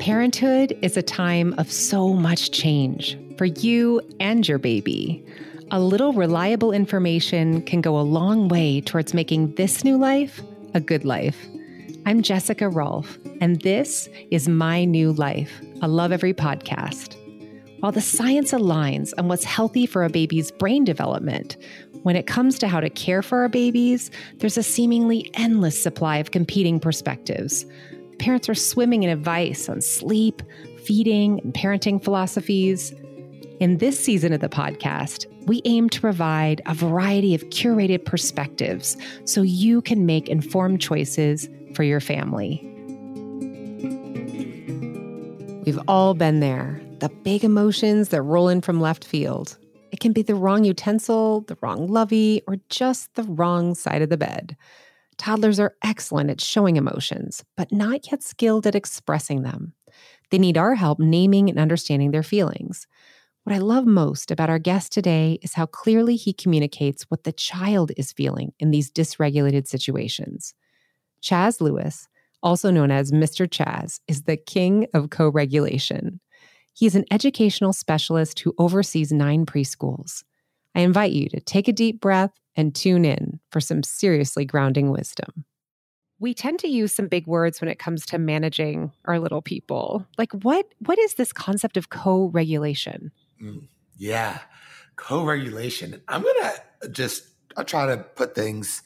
Parenthood is a time of so much change for you and your baby. A little reliable information can go a long way towards making this new life a good life. I'm Jessica Rolfe, and this is My New Life, a Lovevery podcast. While the science aligns on what's healthy for a baby's brain development, when it comes to how to care for our babies, there's a seemingly endless supply of competing perspectives. Parents are swimming in advice on sleep, feeding, and parenting philosophies. In this season of the podcast, we aim to provide a variety of curated perspectives so you can make informed choices for your family. We've all been there the big emotions that roll in from left field. Can be the wrong utensil, the wrong lovey, or just the wrong side of the bed. Toddlers are excellent at showing emotions, but not yet skilled at expressing them. They need our help naming and understanding their feelings. What I love most about our guest today is how clearly he communicates what the child is feeling in these dysregulated situations. Chazz Lewis, also known as Mr. Chazz, is the king of co regulation. He's an educational specialist who oversees nine preschools. I invite you to take a deep breath and tune in for some seriously grounding wisdom. We tend to use some big words when it comes to managing our little people. Like what what is this concept of co-regulation? Mm, yeah. Co-regulation. I'm going to just I'll try to put things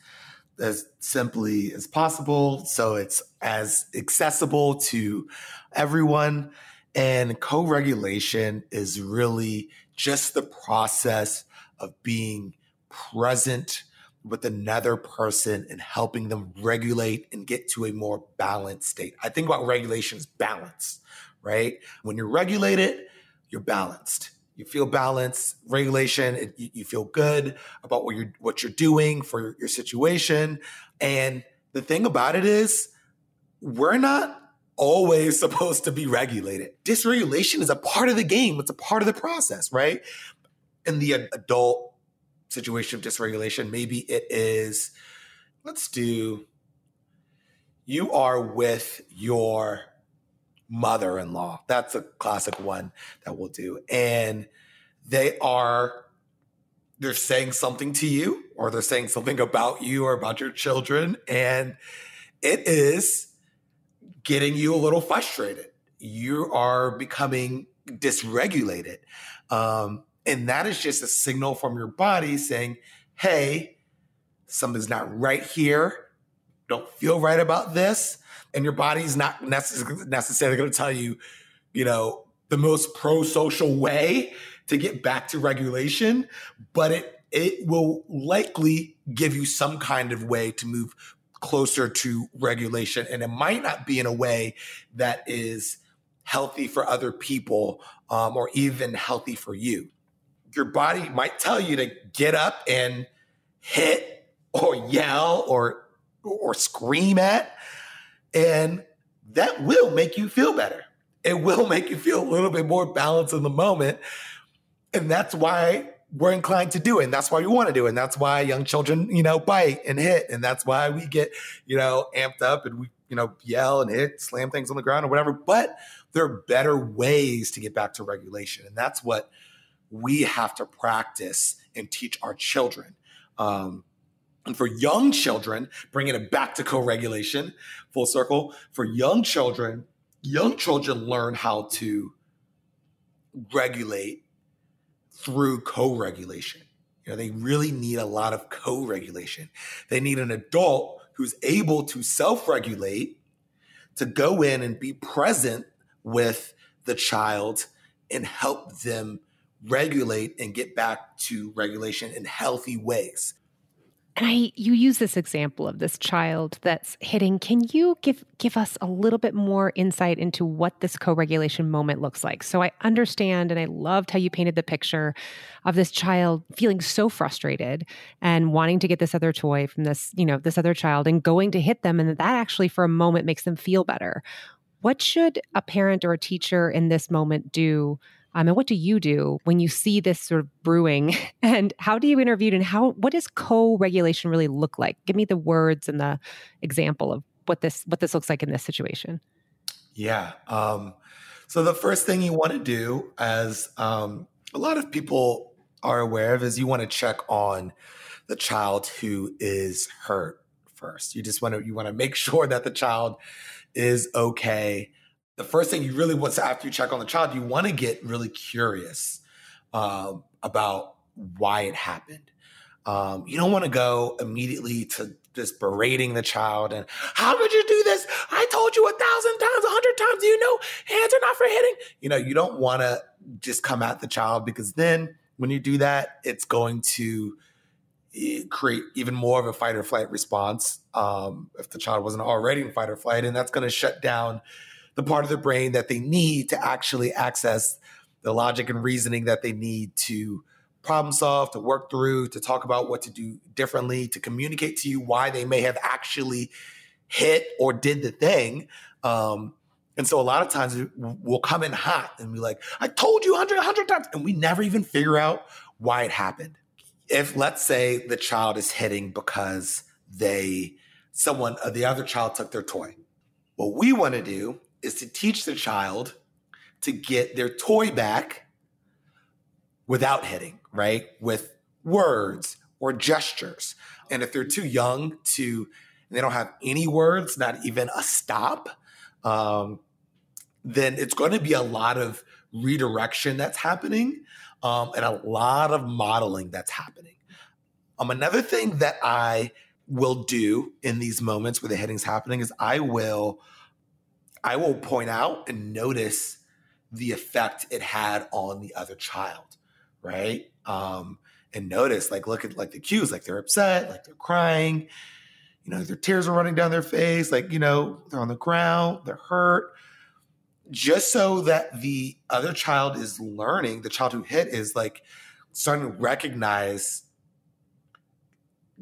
as simply as possible so it's as accessible to everyone and co-regulation is really just the process of being present with another person and helping them regulate and get to a more balanced state. I think about regulation as balance, right? When you're regulated, you're balanced. You feel balanced, regulation, you, feel good about what you're what you're doing for your situation. And the thing about it is, we're not always supposed to be regulated. Dysregulation is a part of the game. It's a part of the process, right? In the adult situation of dysregulation. Maybe it is, let's do, you are with your mother in law. That's a classic one that we'll do. And they are, they're saying something to you, or they're saying something about you or about your children. And it is getting you a little frustrated. You are becoming dysregulated. Um, and that is just a signal from your body saying, hey, something's not right here. Don't feel right about this. And your body's not necess- necessarily going to tell you, you know, the most pro social way to get back to regulation, but it it will likely give you some kind of way to move closer to regulation. And it might not be in a way that is healthy for other people um, or even healthy for you your body might tell you to get up and hit or yell or or scream at and that will make you feel better it will make you feel a little bit more balanced in the moment and that's why we're inclined to do it and that's why we want to do it and that's why young children you know bite and hit and that's why we get you know amped up and we you know yell and hit slam things on the ground or whatever but there are better ways to get back to regulation and that's what we have to practice and teach our children. Um, and for young children, bringing it back to co regulation, full circle, for young children, young children learn how to regulate through co regulation. You know, they really need a lot of co regulation. They need an adult who's able to self regulate, to go in and be present with the child and help them regulate and get back to regulation in healthy ways. And I you use this example of this child that's hitting. Can you give give us a little bit more insight into what this co-regulation moment looks like? So I understand and I loved how you painted the picture of this child feeling so frustrated and wanting to get this other toy from this, you know, this other child and going to hit them and that actually for a moment makes them feel better. What should a parent or a teacher in this moment do Um, and what do you do when you see this sort of brewing? And how do you intervene? And how what does co-regulation really look like? Give me the words and the example of what this what this looks like in this situation. Yeah. Um, so the first thing you want to do, as um, a lot of people are aware of, is you want to check on the child who is hurt first. You just want to you want to make sure that the child is okay. The first thing you really want to after you check on the child, you want to get really curious um, about why it happened. Um, you don't want to go immediately to just berating the child and how could you do this? I told you a thousand times, a hundred times. You know hands are not for hitting? You know, you don't want to just come at the child because then when you do that, it's going to create even more of a fight or flight response um, if the child wasn't already in fight or flight. And that's going to shut down the part of the brain that they need to actually access the logic and reasoning that they need to problem solve, to work through, to talk about what to do differently, to communicate to you why they may have actually hit or did the thing. Um, and so a lot of times we'll come in hot and be like, I told you 100, 100 times. And we never even figure out why it happened if let's say the child is hitting because they someone uh, the other child took their toy what we want to do is to teach the child to get their toy back without hitting right with words or gestures and if they're too young to they don't have any words not even a stop um, then it's going to be a lot of redirection that's happening um, and a lot of modeling that's happening. Um, another thing that I will do in these moments where the hitting's happening is I will I will point out and notice the effect it had on the other child, right? Um, and notice, like, look at like the cues, like they're upset, like they're crying, you know, their tears are running down their face, like, you know, they're on the ground, they're hurt just so that the other child is learning, the child who hit is like starting to recognize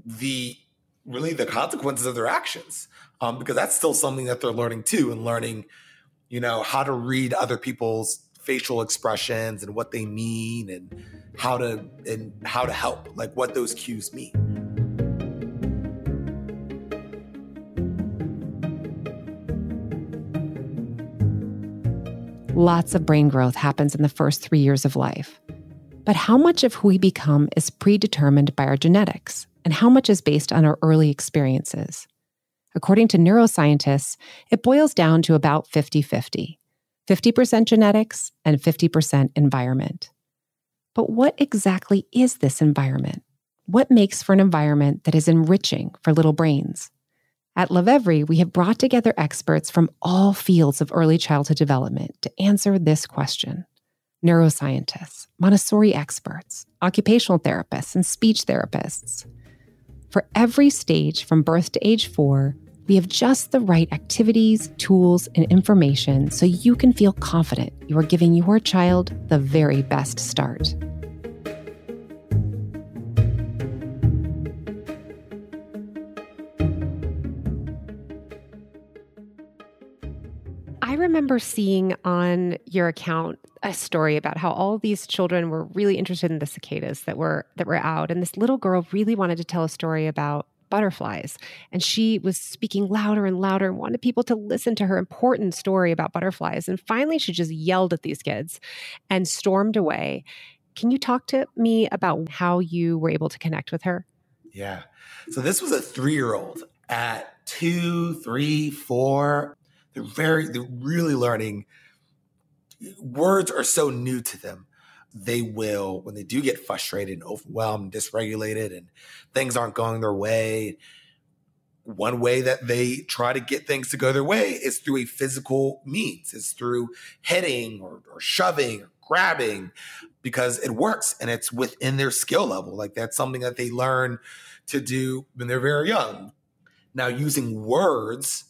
the really the consequences of their actions. Um, because that's still something that they're learning too, and learning, you know, how to read other people's facial expressions and what they mean and how to and how to help, like what those cues mean. Lots of brain growth happens in the first three years of life. But how much of who we become is predetermined by our genetics, and how much is based on our early experiences? According to neuroscientists, it boils down to about 50 50 50% genetics and 50% environment. But what exactly is this environment? What makes for an environment that is enriching for little brains? At Lovevery, we have brought together experts from all fields of early childhood development to answer this question. Neuroscientists, Montessori experts, occupational therapists, and speech therapists. For every stage from birth to age four, we have just the right activities, tools, and information so you can feel confident you are giving your child the very best start. I remember seeing on your account a story about how all these children were really interested in the cicadas that were that were out and this little girl really wanted to tell a story about butterflies. And she was speaking louder and louder and wanted people to listen to her important story about butterflies. And finally she just yelled at these kids and stormed away. Can you talk to me about how you were able to connect with her? Yeah. So this was a three-year-old at two three four. They're very, they're really learning. Words are so new to them. They will, when they do get frustrated and overwhelmed, dysregulated, and things aren't going their way, one way that they try to get things to go their way is through a physical means. It's through hitting or, or, shoving or grabbing because it works and it's within their skill level. Like that's something that they learn to do when they're very young. Now, using words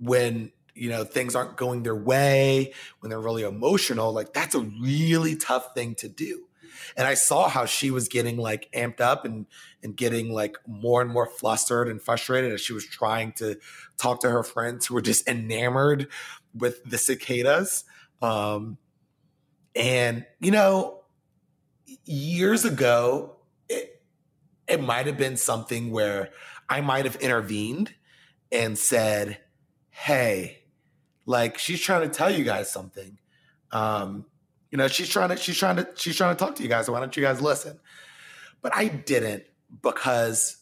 when you know things aren't going their way when they're really emotional like that's a really tough thing to do. And i saw how she was getting like amped up and and getting like more and more flustered and frustrated as she was trying to talk to her friends who were just enamored with the cicadas. Um And, you know, years ago, it, it might have been something where I might have intervened and said, hey, like she's trying to tell you guys something. Um, you know, she's trying to, she's trying to, she's trying to talk to you guys. So why don't you guys listen? But I didn't because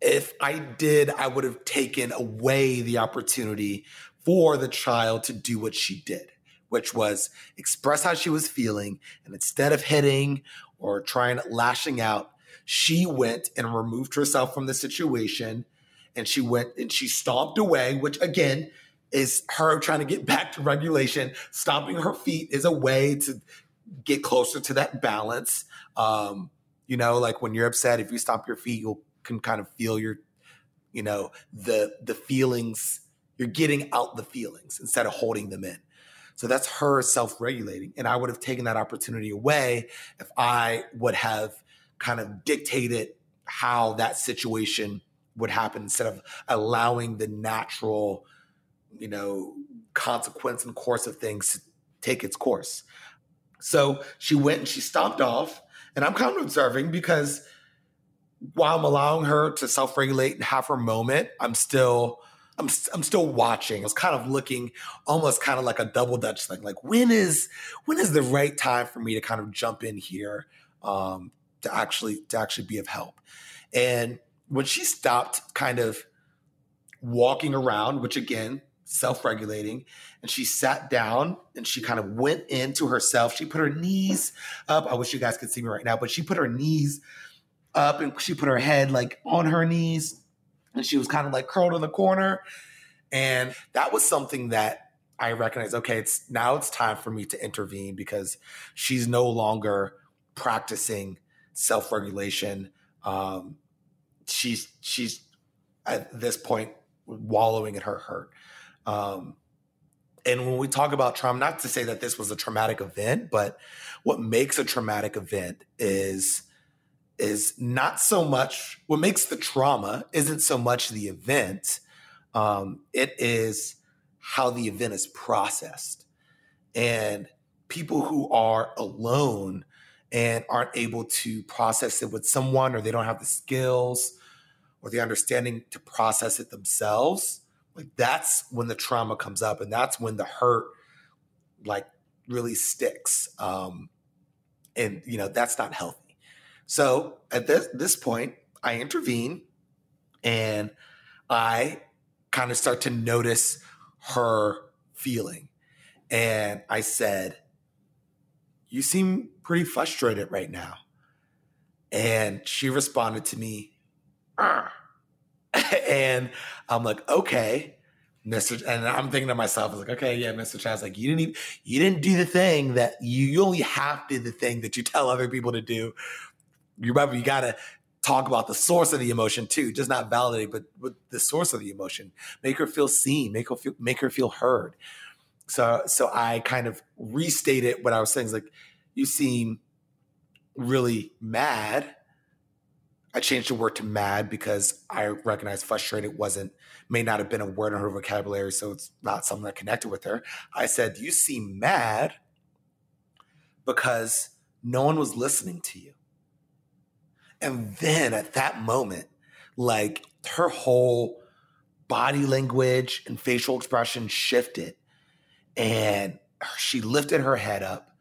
if I did, I would have taken away the opportunity for the child to do what she did, which was express how she was feeling. And instead of hitting or trying lashing out, she went and removed herself from the situation and she went and she stomped away, which again is her trying to get back to regulation. Stomping her feet is a way to get closer to that balance. Um, you know, like when you're upset, if you stomp your feet, you can kind of feel your, you know, the the feelings. You're getting out the feelings instead of holding them in. So that's her self-regulating. And I would have taken that opportunity away if I would have kind of dictated how that situation would happen instead of allowing the natural, you know, consequence and course of things take its course. So she went and she stomped off. And I'm kind of observing because while I'm allowing her to self-regulate and have her moment, I'm still I'm I'm still watching. I was kind of looking almost kind of like a double dutch thing. Like when is when is the right time for me to kind of jump in here um, to actually to actually be of help? And when she stopped kind of walking around, which again, self regulating, and she sat down and she kind of went into herself. She put her knees up. I wish you guys could see me right now, but she put her knees up and she put her head like on her knees and she was kind of like curled in the corner. And that was something that I recognized okay, it's now it's time for me to intervene because she's no longer practicing self regulation. Um, she's she's at this point wallowing in her hurt. Um, and when we talk about trauma, not to say that this was a traumatic event, but what makes a traumatic event is is not so much what makes the trauma isn't so much the event. Um, it is how the event is processed. And people who are alone and aren't able to process it with someone or they don't have the skills or the understanding to process it themselves, like that's when the trauma comes up and that's when the hurt like really sticks. Um, and you know, that's not healthy. So at this this point, I intervene and I kind of start to notice her feeling. And I said, You seem pretty frustrated right now. And she responded to me, and I'm like, okay. Mr. And I'm thinking to myself, I was like, okay, yeah, Mr. Chazz's like, you didn't even, you didn't do the thing that you, you only half did the thing that you tell other people to do. You remember, you got to talk about the source of the emotion too, just not validate, but, but the source of the emotion. Make her feel seen, make her feel, make her feel heard. So, so I kind of restated what I was saying. Is like, you seem really mad I changed the word to mad because I recognized frustrated wasn't may not have been a word in her vocabulary, so it's not something that connected with her. I said, "You seem mad because no one was listening to you." And then at that moment, like her whole body language and facial expression shifted, and she lifted her head up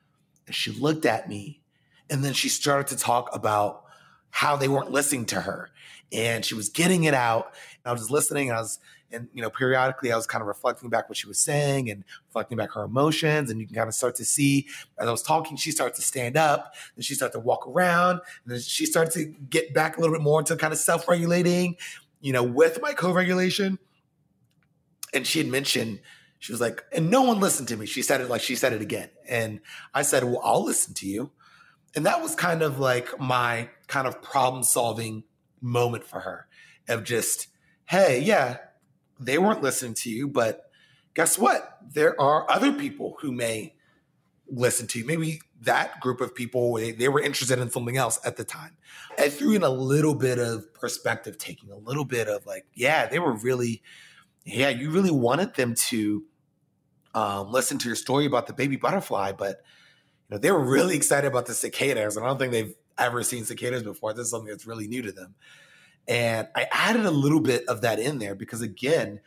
and she looked at me, and then she started to talk about how they weren't listening to her. And she was getting it out. And I was listening. and I was, and you know, periodically I was kind of reflecting back what she was saying and reflecting back her emotions. And you can kind of start to see as I was talking, she started to stand up and she started to walk around. And then she started to get back a little bit more into kind of self-regulating, you know, with my co-regulation. And she had mentioned, she was like, and no one listened to me. She said it like she said it again. And I said, Well, I'll listen to you. And that was kind of like my kind of problem solving moment for her of just, hey, yeah, they weren't listening to you, but guess what? There are other people who may listen to you. Maybe that group of people, they, they were interested in something else at the time. I threw in a little bit of perspective taking, a little bit of like, yeah, they were really, yeah, you really wanted them to um, listened to your story about the baby butterfly, but you know they were really excited about the cicadas, and I don't think they've ever seen cicadas before. This is something that's really new to them, and I added a little bit of that in there because again,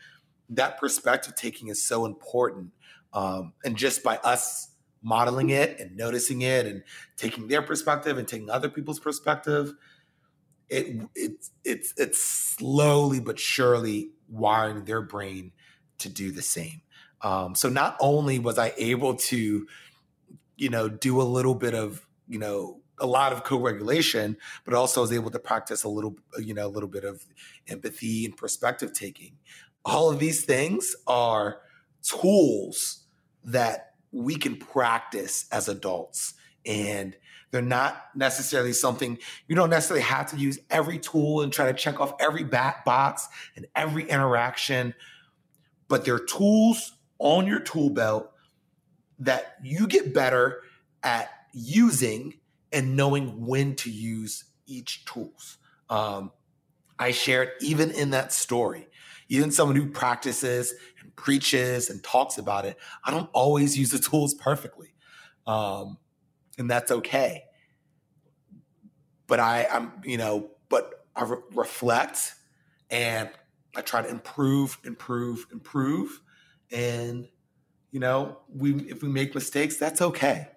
that perspective taking is so important, um, and just by us modeling it and noticing it and taking their perspective and taking other people's perspective it it's it's it's slowly but surely wiring their brain to do the same. Um, so not only was I able to, you know, do a little bit of, you know, a lot of co-regulation, but also was able to practice a little, you know, a little bit of empathy and perspective taking. All of these things are tools that we can practice as adults. And they're not necessarily something you don't necessarily have to use every tool and try to check off every back box and every interaction, but they're tools on your tool belt that you get better at using and knowing when to use each tools. Um, I shared even in that story, even someone who practices and preaches and talks about it, I don't always use the tools perfectly. Um, and that's okay. But I, I'm, you know, but I re- reflect and I try to improve, improve, improve, and you know, we if we make mistakes, that's okay.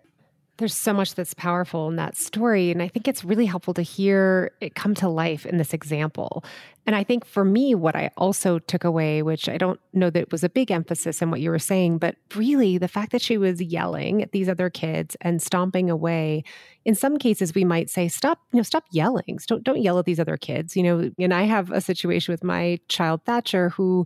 There's so much that's powerful in that story. And I think it's really helpful to hear it come to life in this example. And I think for me, what I also took away, which I don't know that was a big emphasis in what you were saying, but really the fact that she was yelling at these other kids and stomping away. In some cases, we might say, stop, you know, stop yelling. Don't, don't yell at these other kids. You know, and I have a situation with my child Thatcher who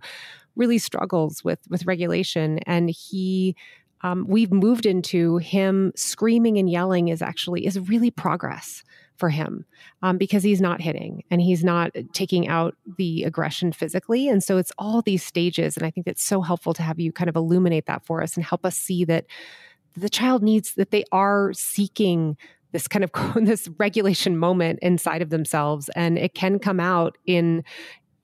really struggles with with regulation. And he um, we've moved into him screaming and yelling is actually is really progress for him um, because he's not hitting and he's not taking out the aggression physically. And so it's all these stages. And i think it's so helpful to have you kind of illuminate that for us and help us see that the child needs that they are seeking this kind of this regulation moment inside of themselves. And it can come out in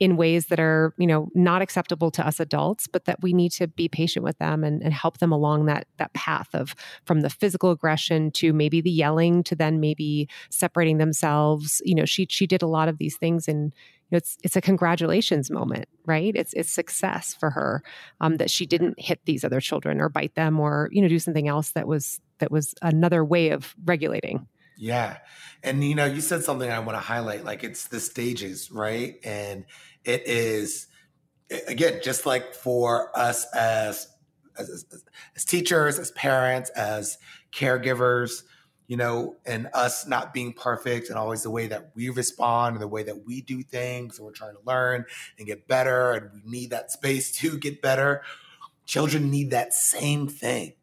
in ways that are you know not acceptable to us adults but that we need to be patient with them and, and help them along that that path of from the physical aggression to maybe the yelling to then maybe separating themselves you know she she did a lot of these things and it's it's a congratulations moment right it's it's success for her um, that she didn't hit these other children or bite them or you know do something else that was that was another way of regulating yeah. And you know, you said something I want to highlight like it's the stages, right? And it is again just like for us as as, as teachers, as parents, as caregivers, you know, and us not being perfect and always the way that we respond and the way that we do things, and we're trying to learn and get better, and we need that space to get better. Children need that same thing.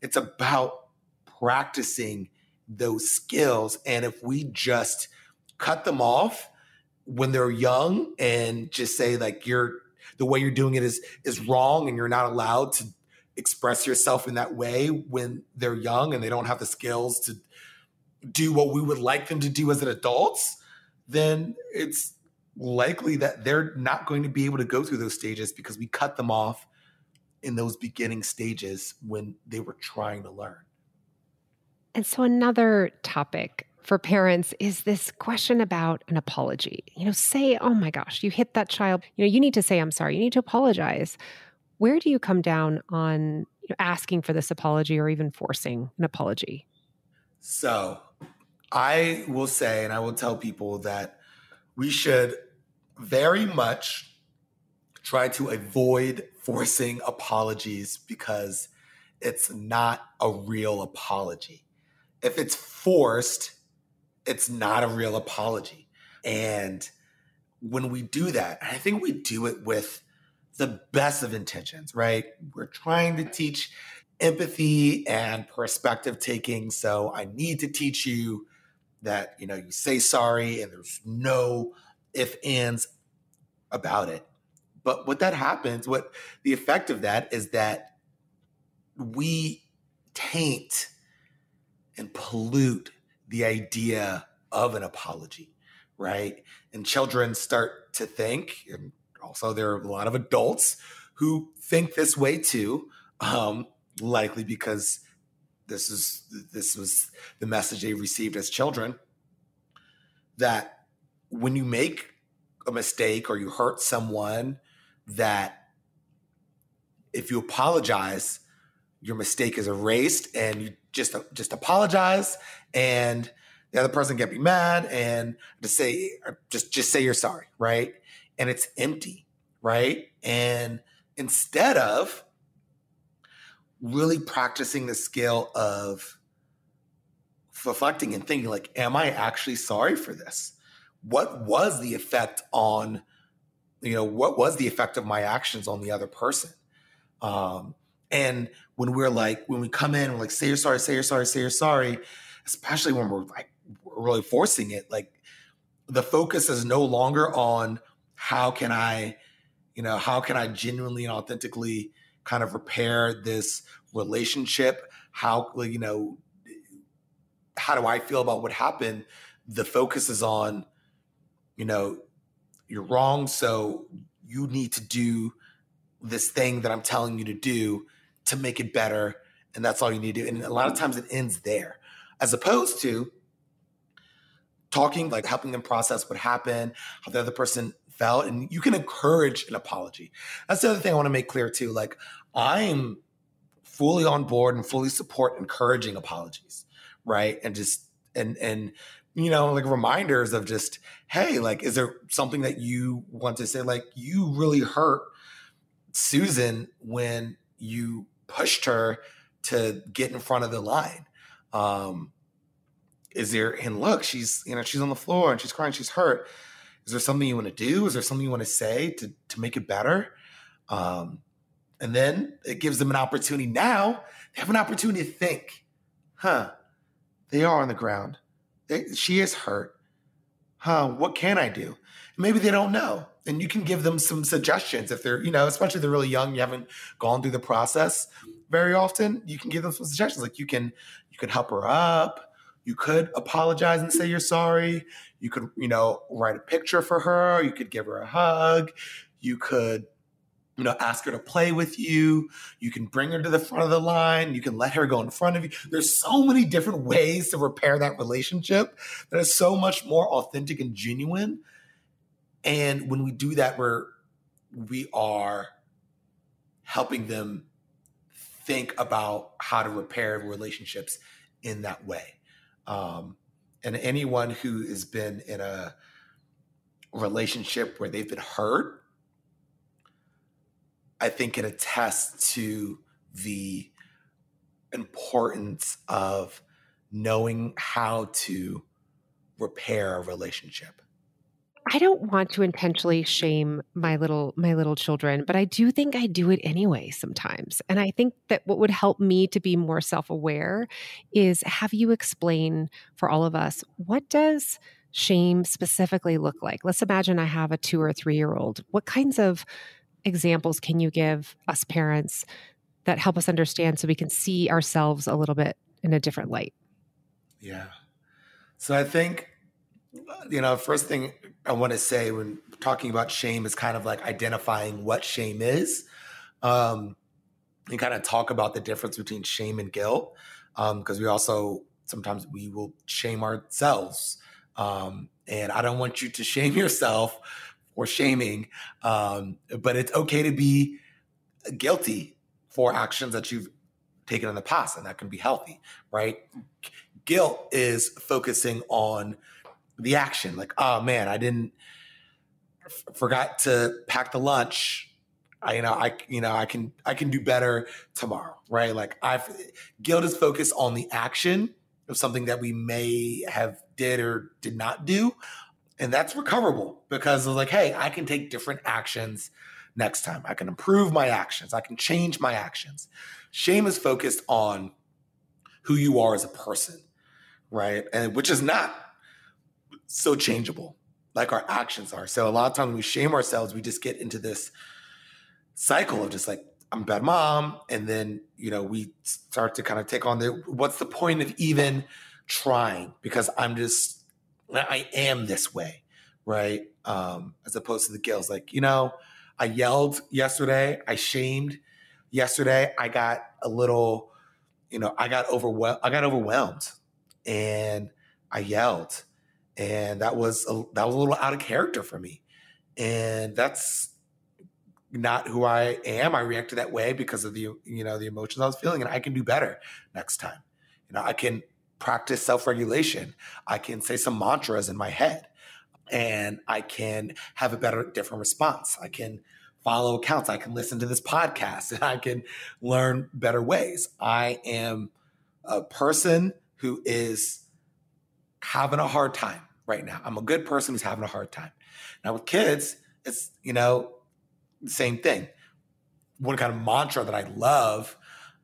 It's about practicing those skills. And if we just cut them off when they're young and just say like you're the way you're doing it is is wrong and you're not allowed to express yourself in that way when they're young and they don't have the skills to do what we would like them to do as adults, then it's likely that they're not going to be able to go through those stages because we cut them off in those beginning stages when they were trying to learn. And so, another topic for parents is this question about an apology. You know, say, oh my gosh, you hit that child. You know, you need to say, I'm sorry. You need to apologize. Where do you come down on you know, asking for this apology or even forcing an apology? So, I will say, and I will tell people that we should very much try to avoid forcing apologies because it's not a real apology if it's forced, it's not a real apology. And when we do that, I think we do it with the best of intentions, right? We're trying to teach empathy and perspective taking. So I need to teach you that, you know, you say sorry and there's no if ands about it. But what that happens, what the effect of that is that we taint and pollute the idea of an apology, right? And children start to think, and also there are a lot of adults who think this way too. um, likely because this is this was the message they received as children that when you make a mistake or you hurt someone that if you apologize your mistake is erased and you just just apologize and the other person can be mad and just say just just say you're sorry right? And it's empty right? And instead of really practicing the skill of reflecting and thinking like am i actually sorry for this? What was the effect on you know what was the effect of my actions on the other person? Um and when we're like when we come in we're like say you're sorry say you're sorry say you're sorry especially when we're like really forcing it like the focus is no longer on how can i you know how can i genuinely and authentically kind of repair this relationship? How you know how do i feel about what happened? The focus is on you know you're wrong so you need to do this thing that i'm telling you to do to make it better and that's all you need to do and a lot of times it ends there as opposed to talking like helping them process what happened how the other person felt and you can encourage an apology. That's the other thing i want to make clear too like i'm fully on board and fully support encouraging apologies right? And just and and you know like reminders of just hey like is there something that you want to say? Like you really hurt susan when you pushed her to get in front of the line. Um is there and look she's you know she's on the floor and she's crying she's hurt. Is there something you want to do? Is there something you want to say to to make it better? Um and then it gives them an opportunity. Now they have an opportunity to think huh they are on the ground. They, she is hurt. Huh what can i do? Maybe they don't know and you can give them some suggestions if they're you know especially if they're really young you haven't gone through the process very often you can give them some suggestions like you can you can help her up you could apologize and say you're sorry. You could, you know, write a picture for her. You could give her a hug. You could, you know, ask her to play with you. You can bring her to the front of the line. You can let her go in front of you. There's so many different ways to repair that relationship that is so much more authentic and genuine. And when we do that, we're we are helping them think about how to repair relationships in that way. Um, and anyone who has been in a relationship where they've been hurt, I think can attest to the importance of knowing how to repair a relationship. I don't want to intentionally shame my little my little children, but I do think I do it anyway sometimes. And I think that what would help me to be more self-aware is have you explain for all of us what does shame specifically look like? Let's imagine I have a 2 or 3-year-old. What kinds of examples can you give us parents that help us understand so we can see ourselves a little bit in a different light? Yeah. So I think you know, first thing I want to say when talking about shame is kind of like identifying what shame is. Um, and kind of talk about the difference between shame and guilt. Because um, we also sometimes we will shame ourselves. Um, and I don't want you to shame yourself for shaming, um, but it's okay to be guilty for actions that you've taken in the past, and that can be healthy, right? Guilt is focusing on the action. Like, oh man, I didn't f- forgot to pack the lunch. I, you know, I, you know, I can, I can do better tomorrow, right? Like, I've guilt is focused on the action of something that we may have did or did not do, and that's recoverable because it's like, hey, I can take different actions next time. I can improve my actions. I can change my actions. Shame is focused on who you are as a person, right? And which is not so changeable, like our actions are. So a lot of times we shame ourselves, we just get into this cycle of just like, I'm a bad mom. And then, you know, we start to kind of take on the what's the point of even trying? Because I'm just, I am this way, right? Um, as opposed to the guilt. Like, you know, I yelled yesterday, I shamed yesterday I got a little, you know, I got overwhelmed. I got overwhelmed, and I yelled, and that was a, that was a little out of character for me, and that's not who I am. I reacted that way because of the you know the emotions I was feeling, and I can do better next time. You know, I can practice self regulation. I can say some mantras in my head, and I can have a better, different response. I can follow accounts. I can listen to this podcast, and I can learn better ways. I am a person who is having a hard time right now. I'm a good person who's having a hard time. Now with kids, it's you know the same thing. One kind of mantra that I love,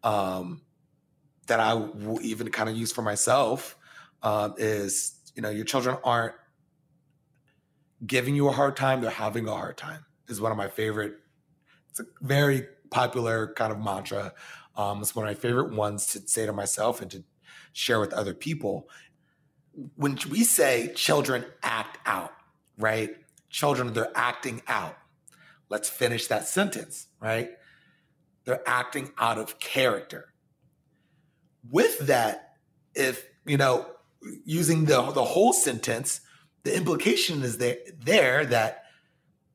um, that I will even kind of use for myself, um, is you know your children aren't giving you a hard time; they're having a hard time. Is one of my favorite. It's a very popular kind of mantra. Um, it's one of my favorite ones to say to myself and to share with other people. When we say children act out, right? Children, they're acting out. Let's finish that sentence, right? They're acting out of character. With that, if, you know, using the, the whole sentence, the implication is there, there that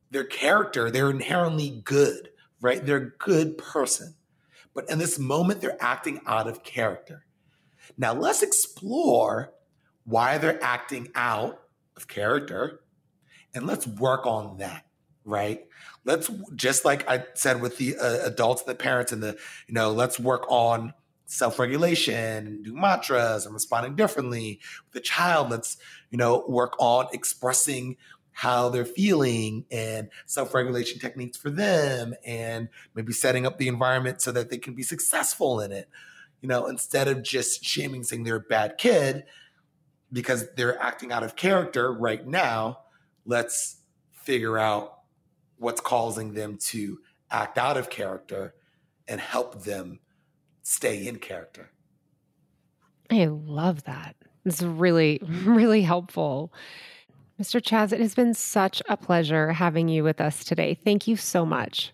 their character, they're inherently good, right? They're a good person. But in this moment, they're acting out of character. Now, let's explore why they're acting out of character and let's work on that right? Let's just like I said with the uh, adults, the parents, and the you know, let's work on self-regulation and do mantras and responding differently. With the child, let's you know work on expressing how they're feeling and self-regulation techniques for them, and maybe setting up the environment so that they can be successful in it. You know, instead of just shaming, saying they're a bad kid because they're acting out of character right now. Let's figure out what's causing them to act out of character and help them stay in character. I love that. It's really, really helpful. Mr. Chazz, it has been such a pleasure having you with us today. Thank you so much.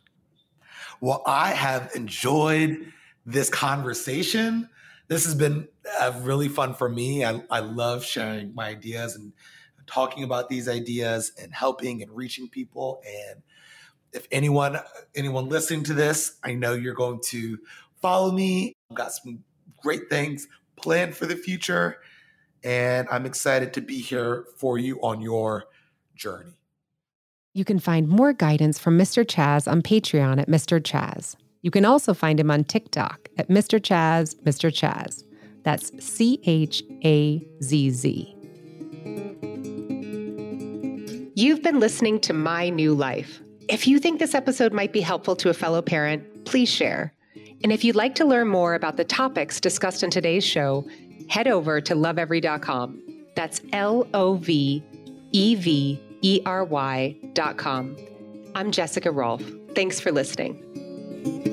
Well, I have enjoyed this conversation. This has been uh, really fun for me. I, I love sharing my ideas and talking about these ideas and helping and reaching people. And if anyone anyone listening to this, I know you're going to follow me. I've got some great things planned for the future, and I'm excited to be here for you on your journey. You can find more guidance from Mr. Chazz on Patreon at Mr. Chazz. You can also find him on TikTok at Mr. Chazz, Mr. Chazz. That's C H A Z Z. You've been listening to My New Life if you think this episode might be helpful to a fellow parent, please share. And if you'd like to learn more about the topics discussed in today's show, head over to lovevery.com. That's L O V E V E R Y.com. I'm Jessica Rolfe. Thanks for listening.